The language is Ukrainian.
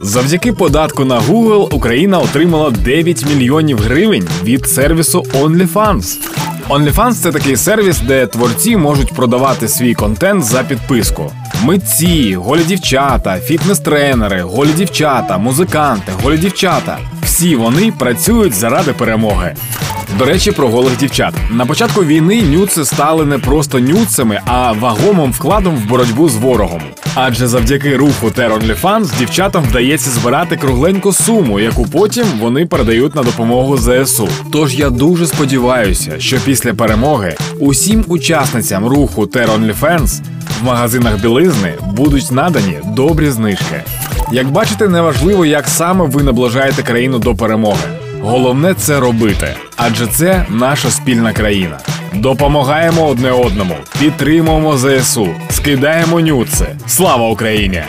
Завдяки податку на Google Україна отримала 9 мільйонів гривень від сервісу OnlyFans. OnlyFans – це такий сервіс, де творці можуть продавати свій контент за підписку. Митці, голі дівчата, фітнес-тренери, голі дівчата, музиканти, голі дівчата. Всі вони працюють заради перемоги. До речі, про голих дівчат. На початку війни нюци стали не просто нюцами, а вагомим вкладом в боротьбу з ворогом. Адже завдяки руху Terror OnlyFans дівчатам вдається збирати кругленьку суму, яку потім вони передають на допомогу ЗСУ. Тож я дуже сподіваюся, що після перемоги усім учасницям руху Terror OnlyFans в магазинах білизни будуть надані добрі знижки. Як бачите, неважливо, як саме ви наближаєте країну до перемоги. Головне це робити, адже це наша спільна країна. Допомагаємо одне одному, підтримуємо ЗСУ, скидаємо нюци. Слава Україні!